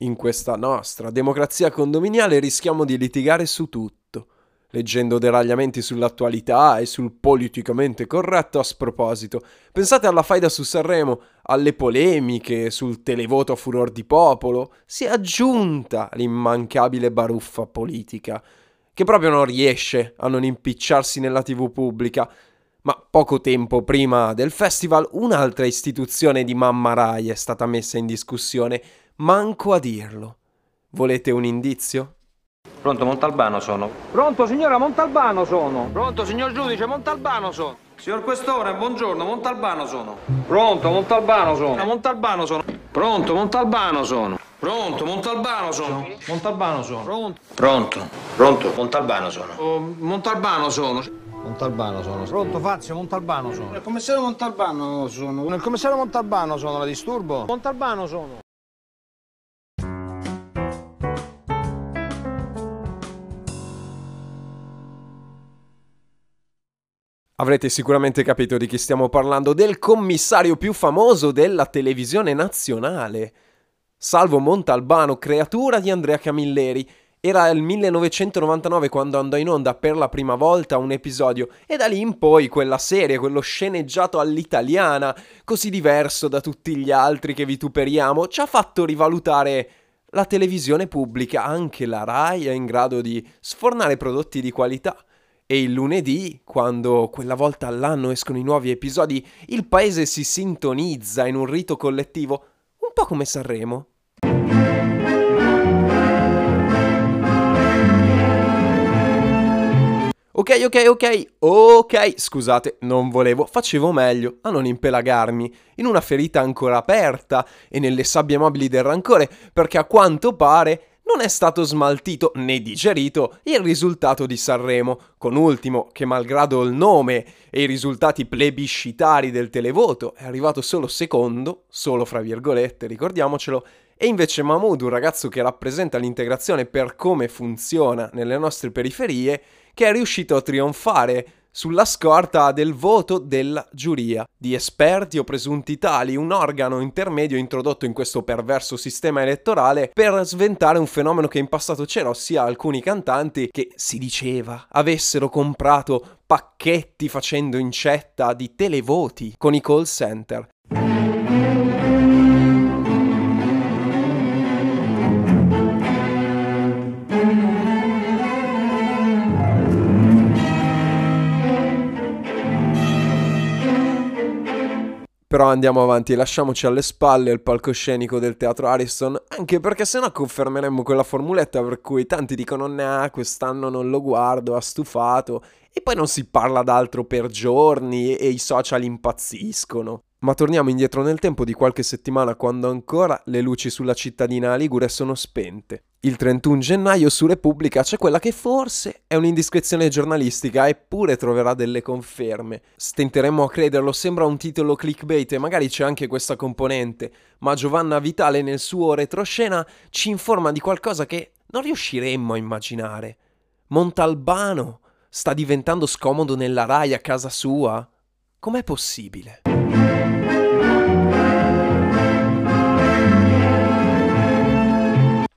In questa nostra democrazia condominiale rischiamo di litigare su tutto, leggendo deragliamenti sull'attualità e sul politicamente corretto a sproposito. Pensate alla faida su Sanremo, alle polemiche sul televoto a furor di popolo, si è aggiunta l'immancabile baruffa politica, che proprio non riesce a non impicciarsi nella tv pubblica. Ma poco tempo prima del festival un'altra istituzione di Mamma Rai è stata messa in discussione manco a dirlo. Volete un indizio? Pronto, Montalbano sono. Pronto, signora Montalbano sono. Pronto, signor giudice, Montalbano sono. Signor Questore, buongiorno, Montalbano sono. Pronto, Montalbano sono. Montalbano sono. Pronto, Montalbano sono. Pronto, Montalbano sono. Montalbano sono. Pronto. Pronto. Pronto, Montalbano sono. Oh, Montalbano sono. Montalbano sono. Pronto, Fazio, Montalbano sono. Il commissario Montalbano sono. Il commissario Montalbano sono, la disturbo? Montalbano sono. Avrete sicuramente capito di chi stiamo parlando, del commissario più famoso della televisione nazionale. Salvo Montalbano, creatura di Andrea Camilleri. Era il 1999 quando andò in onda per la prima volta un episodio e da lì in poi quella serie, quello sceneggiato all'italiana, così diverso da tutti gli altri che vituperiamo, ci ha fatto rivalutare la televisione pubblica, anche la RAI è in grado di sfornare prodotti di qualità. E il lunedì, quando quella volta all'anno escono i nuovi episodi, il paese si sintonizza in un rito collettivo, un po' come Sanremo. Ok, ok, ok, ok, scusate, non volevo, facevo meglio a non impelagarmi in una ferita ancora aperta e nelle sabbie mobili del rancore, perché a quanto pare non è stato smaltito né digerito il risultato di Sanremo, con ultimo che malgrado il nome e i risultati plebiscitari del televoto è arrivato solo secondo, solo fra virgolette, ricordiamocelo, e invece Mahmood, un ragazzo che rappresenta l'integrazione per come funziona nelle nostre periferie, che è riuscito a trionfare sulla scorta del voto della giuria, di esperti o presunti tali, un organo intermedio introdotto in questo perverso sistema elettorale per sventare un fenomeno che in passato c'era, ossia alcuni cantanti che si diceva avessero comprato pacchetti facendo incetta di televoti con i call center. Però andiamo avanti lasciamoci alle spalle il palcoscenico del teatro Ariston, anche perché sennò confermeremmo quella formuletta per cui tanti dicono nah, quest'anno non lo guardo, ha stufato, e poi non si parla d'altro per giorni e i social impazziscono. Ma torniamo indietro nel tempo di qualche settimana quando ancora le luci sulla cittadina ligure sono spente. Il 31 gennaio su Repubblica c'è quella che forse è un'indiscrezione giornalistica eppure troverà delle conferme. Stenteremmo a crederlo, sembra un titolo clickbait e magari c'è anche questa componente, ma Giovanna Vitale nel suo retroscena ci informa di qualcosa che non riusciremmo a immaginare. Montalbano sta diventando scomodo nella RAI a casa sua? Com'è possibile?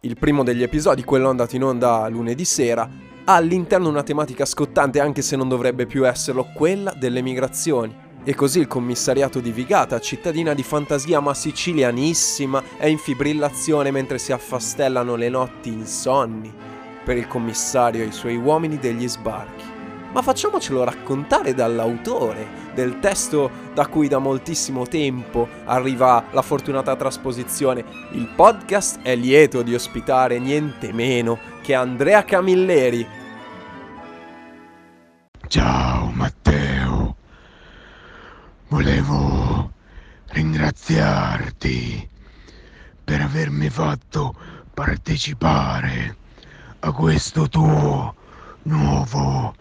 Il primo degli episodi, quello andato in onda lunedì sera, ha all'interno una tematica scottante anche se non dovrebbe più esserlo, quella delle migrazioni. E così il commissariato di Vigata, cittadina di fantasia ma sicilianissima, è in fibrillazione mentre si affastellano le notti insonni per il commissario e i suoi uomini degli sbarchi. Ma facciamocelo raccontare dall'autore del testo da cui da moltissimo tempo arriva la fortunata trasposizione. Il podcast è lieto di ospitare niente meno che Andrea Camilleri. Ciao Matteo, volevo ringraziarti per avermi fatto partecipare a questo tuo nuovo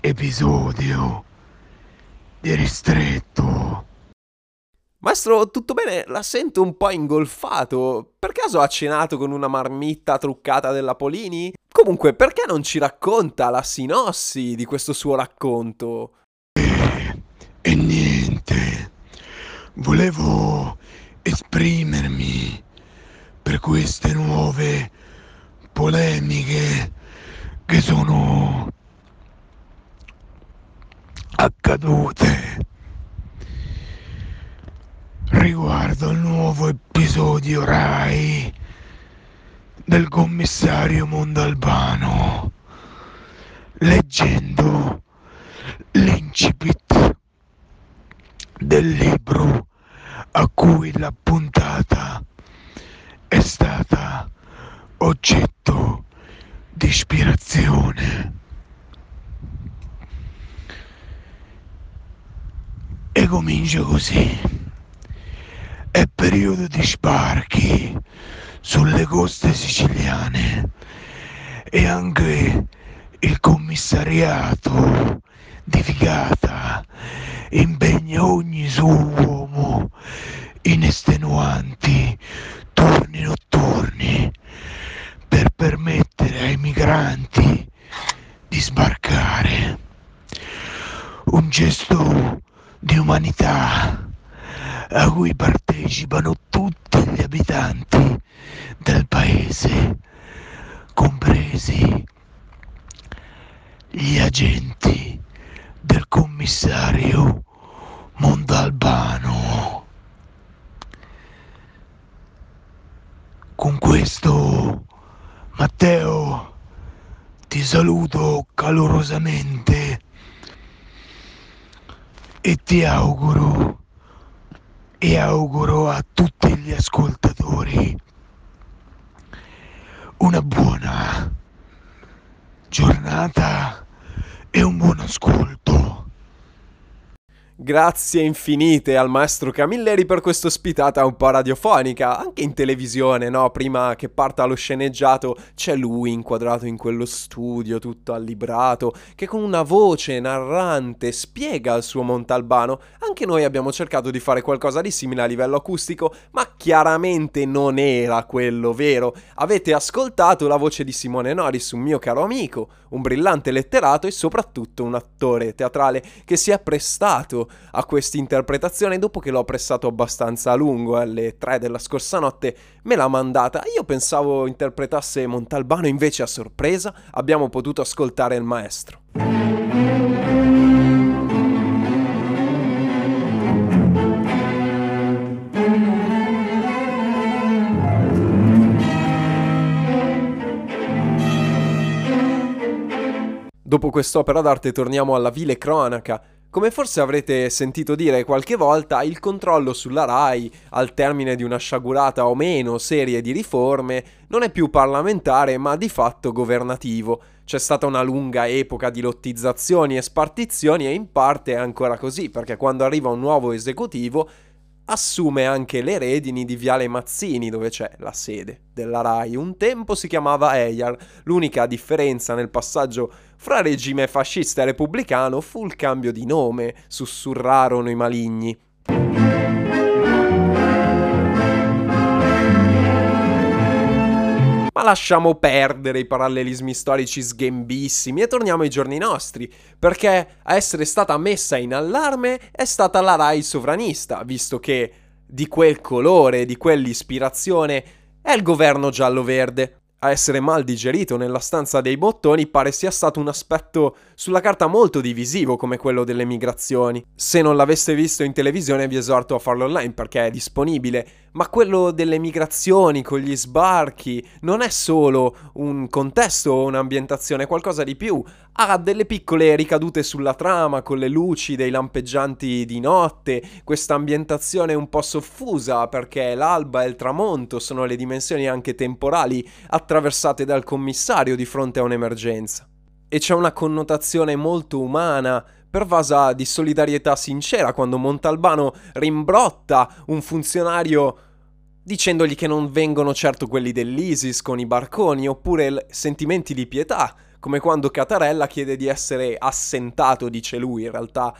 episodio di ristretto. Maestro, tutto bene? La sento un po' ingolfato. Per caso ha cenato con una marmitta truccata della Polini? Comunque, perché non ci racconta la sinossi di questo suo racconto? E, e niente, volevo esprimermi queste nuove polemiche che sono accadute riguardo al nuovo episodio Rai del commissario Mondalbano leggendo l'incipit del libro a cui la puntata è stata oggetto di ispirazione. Comincio così. È periodo di sbarchi sulle coste siciliane e anche il commissariato di Figata impegna ogni suo uomo in estenuanti turni notturni per permettere ai migranti di sbarcare. Un gesto di umanità a cui partecipano tutti gli abitanti del paese, compresi gli agenti del commissario Mondalbano. Con questo, Matteo, ti saluto calorosamente e ti auguro e auguro a tutti gli ascoltatori una buona giornata e un buon ascolto. Grazie infinite al maestro Camilleri per questa ospitata un po' radiofonica, anche in televisione, no? Prima che parta lo sceneggiato c'è lui inquadrato in quello studio tutto allibrato, che con una voce narrante spiega il suo Montalbano. Anche noi abbiamo cercato di fare qualcosa di simile a livello acustico, ma chiaramente non era quello vero. Avete ascoltato la voce di Simone Norris, un mio caro amico, un brillante letterato e soprattutto un attore teatrale che si è prestato a questa interpretazione dopo che l'ho pressato abbastanza a lungo, alle 3 della scorsa notte me l'ha mandata. Io pensavo interpretasse Montalbano, invece a sorpresa abbiamo potuto ascoltare il maestro. Dopo quest'opera d'arte torniamo alla vile cronaca. Come forse avrete sentito dire qualche volta, il controllo sulla RAI, al termine di una sciagurata o meno serie di riforme, non è più parlamentare ma di fatto governativo. C'è stata una lunga epoca di lottizzazioni e spartizioni e in parte è ancora così, perché quando arriva un nuovo esecutivo assume anche le redini di Viale Mazzini, dove c'è la sede della RAI. Un tempo si chiamava Eyar, l'unica differenza nel passaggio fra regime fascista e repubblicano fu il cambio di nome, sussurrarono i maligni. Lasciamo perdere i parallelismi storici sghembissimi e torniamo ai giorni nostri, perché a essere stata messa in allarme è stata la RAI sovranista, visto che di quel colore, di quell'ispirazione è il governo giallo-verde a essere mal digerito nella stanza dei bottoni pare sia stato un aspetto sulla carta molto divisivo come quello delle migrazioni. Se non l'aveste visto in televisione vi esorto a farlo online perché è disponibile, ma quello delle migrazioni con gli sbarchi non è solo un contesto o un'ambientazione, è qualcosa di più. Ha delle piccole ricadute sulla trama con le luci dei lampeggianti di notte, questa ambientazione un po' soffusa perché l'alba e il tramonto sono le dimensioni anche temporali attraversate dal commissario di fronte a un'emergenza. E c'è una connotazione molto umana pervasa di solidarietà sincera quando Montalbano rimbrotta un funzionario dicendogli che non vengono certo quelli dell'ISIS con i barconi, oppure sentimenti di pietà, come quando Catarella chiede di essere assentato, dice lui, in realtà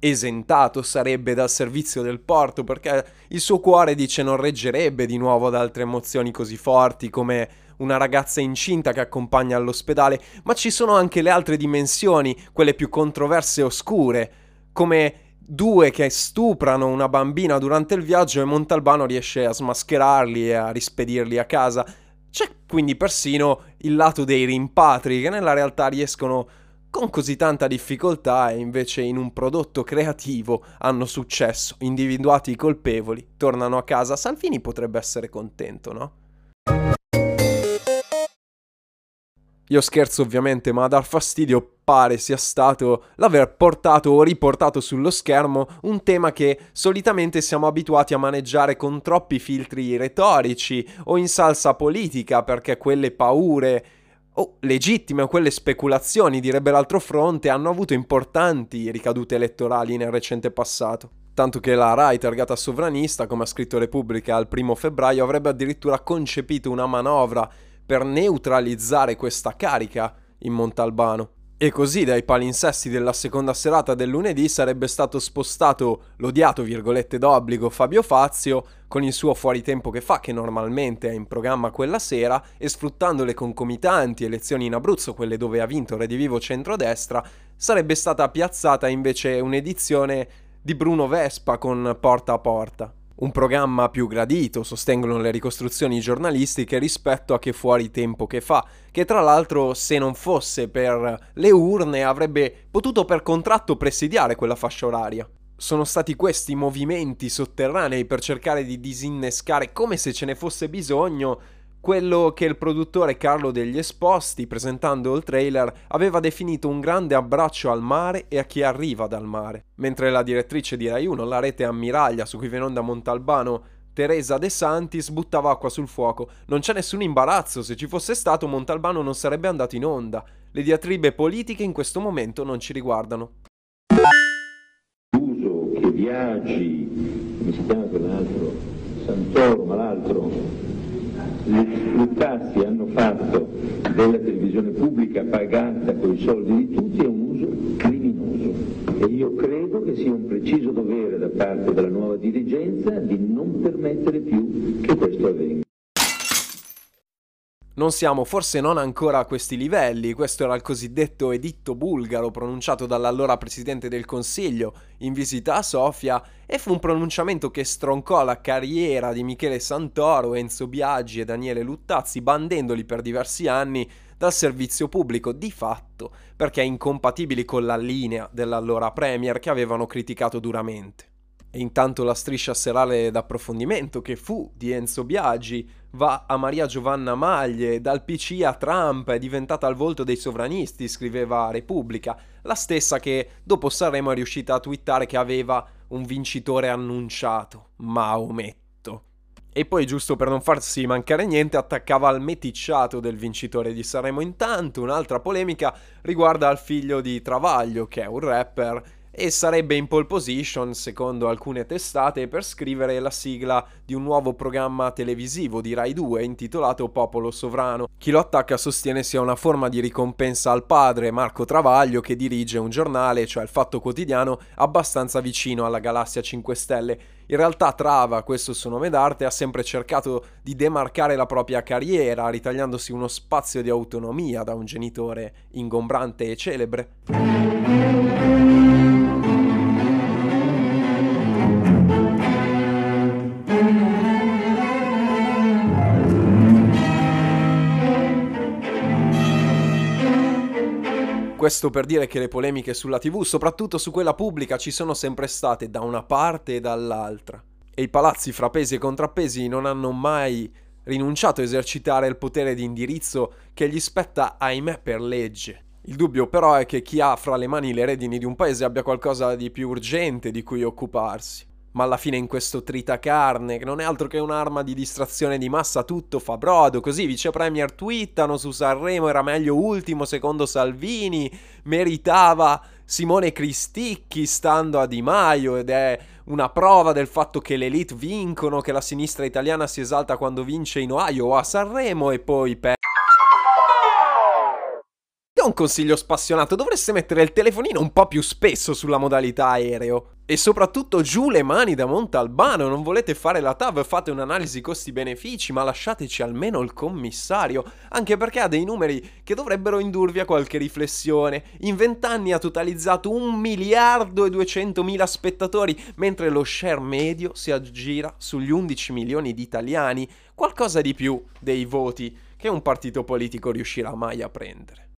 esentato sarebbe dal servizio del porto, perché il suo cuore dice non reggerebbe di nuovo ad altre emozioni così forti come una ragazza incinta che accompagna all'ospedale, ma ci sono anche le altre dimensioni, quelle più controverse e oscure, come due che stuprano una bambina durante il viaggio e Montalbano riesce a smascherarli e a rispedirli a casa. C'è quindi persino il lato dei rimpatri che nella realtà riescono con così tanta difficoltà e invece in un prodotto creativo hanno successo, individuati i colpevoli, tornano a casa, Salvini potrebbe essere contento, no? Io scherzo ovviamente, ma a dar fastidio pare sia stato l'aver portato o riportato sullo schermo un tema che solitamente siamo abituati a maneggiare con troppi filtri retorici o in salsa politica, perché quelle paure o legittime o quelle speculazioni, direbbe l'altro fronte, hanno avuto importanti ricadute elettorali nel recente passato. Tanto che la Rai, targata sovranista, come ha scritto Repubblica al primo febbraio, avrebbe addirittura concepito una manovra per neutralizzare questa carica in Montalbano. E così dai palinsesti della seconda serata del lunedì sarebbe stato spostato l'odiato virgolette d'obbligo Fabio Fazio con il suo fuoritempo che fa, che normalmente è in programma quella sera, e sfruttando le concomitanti elezioni in Abruzzo, quelle dove ha vinto Redivivo Centrodestra, sarebbe stata piazzata invece un'edizione di Bruno Vespa con Porta a Porta un programma più gradito, sostengono le ricostruzioni giornalistiche rispetto a che fuori tempo che fa, che tra l'altro se non fosse per le urne avrebbe potuto per contratto presidiare quella fascia oraria. Sono stati questi movimenti sotterranei per cercare di disinnescare come se ce ne fosse bisogno quello che il produttore Carlo degli Esposti, presentando il trailer, aveva definito un grande abbraccio al mare e a chi arriva dal mare, mentre la direttrice di Rai 1, la rete ammiraglia su cui viene onda Montalbano, Teresa De Santis buttava acqua sul fuoco. Non c'è nessun imbarazzo, se ci fosse stato Montalbano non sarebbe andato in onda. Le diatribe politiche in questo momento non ci riguardano. Uso che viaggi, come si chiama quell'altro? Santoro, ma l'altro? Le tassi hanno fatto della televisione pubblica pagata con i soldi di tutti è un uso criminoso e io credo che sia un preciso dovere da parte della nuova dirigenza di non permettere più che questo avvenga. Non siamo forse non ancora a questi livelli, questo era il cosiddetto editto bulgaro pronunciato dall'allora Presidente del Consiglio in visita a Sofia e fu un pronunciamento che stroncò la carriera di Michele Santoro, Enzo Biaggi e Daniele Luttazzi, bandendoli per diversi anni dal servizio pubblico di fatto perché incompatibili con la linea dell'allora Premier che avevano criticato duramente. E intanto la striscia serale d'approfondimento che fu di Enzo Biagi va a Maria Giovanna Maglie, dal PC a Trump è diventata al volto dei sovranisti, scriveva Repubblica, la stessa che dopo Sanremo è riuscita a twittare che aveva un vincitore annunciato, Maometto. E poi, giusto per non farsi mancare niente, attaccava al meticciato del vincitore di Sanremo. Intanto, un'altra polemica riguarda il figlio di Travaglio, che è un rapper e sarebbe in pole position, secondo alcune testate, per scrivere la sigla di un nuovo programma televisivo di Rai 2 intitolato Popolo Sovrano. Chi lo attacca sostiene sia una forma di ricompensa al padre Marco Travaglio che dirige un giornale, cioè il Fatto Quotidiano, abbastanza vicino alla galassia 5 Stelle. In realtà Trava, questo suo nome d'arte, ha sempre cercato di demarcare la propria carriera, ritagliandosi uno spazio di autonomia da un genitore ingombrante e celebre. Questo per dire che le polemiche sulla TV, soprattutto su quella pubblica, ci sono sempre state da una parte e dall'altra. E i palazzi fra pesi e contrappesi non hanno mai rinunciato a esercitare il potere di indirizzo che gli spetta, ahimè, per legge. Il dubbio però è che chi ha fra le mani le redini di un paese abbia qualcosa di più urgente di cui occuparsi ma alla fine in questo tritacarne, che non è altro che un'arma di distrazione di massa, tutto fa brodo. Così vice premier twittano su Sanremo era meglio ultimo secondo Salvini, meritava Simone Cristicchi stando a Di Maio ed è una prova del fatto che le elite vincono, che la sinistra italiana si esalta quando vince in Ohio o a Sanremo e poi per un consiglio spassionato, dovreste mettere il telefonino un po' più spesso sulla modalità aereo. E soprattutto giù le mani da Montalbano, non volete fare la TAV, fate un'analisi costi-benefici, ma lasciateci almeno il commissario, anche perché ha dei numeri che dovrebbero indurvi a qualche riflessione. In vent'anni ha totalizzato un miliardo e duecentomila spettatori, mentre lo share medio si aggira sugli 11 milioni di italiani, qualcosa di più dei voti che un partito politico riuscirà mai a prendere.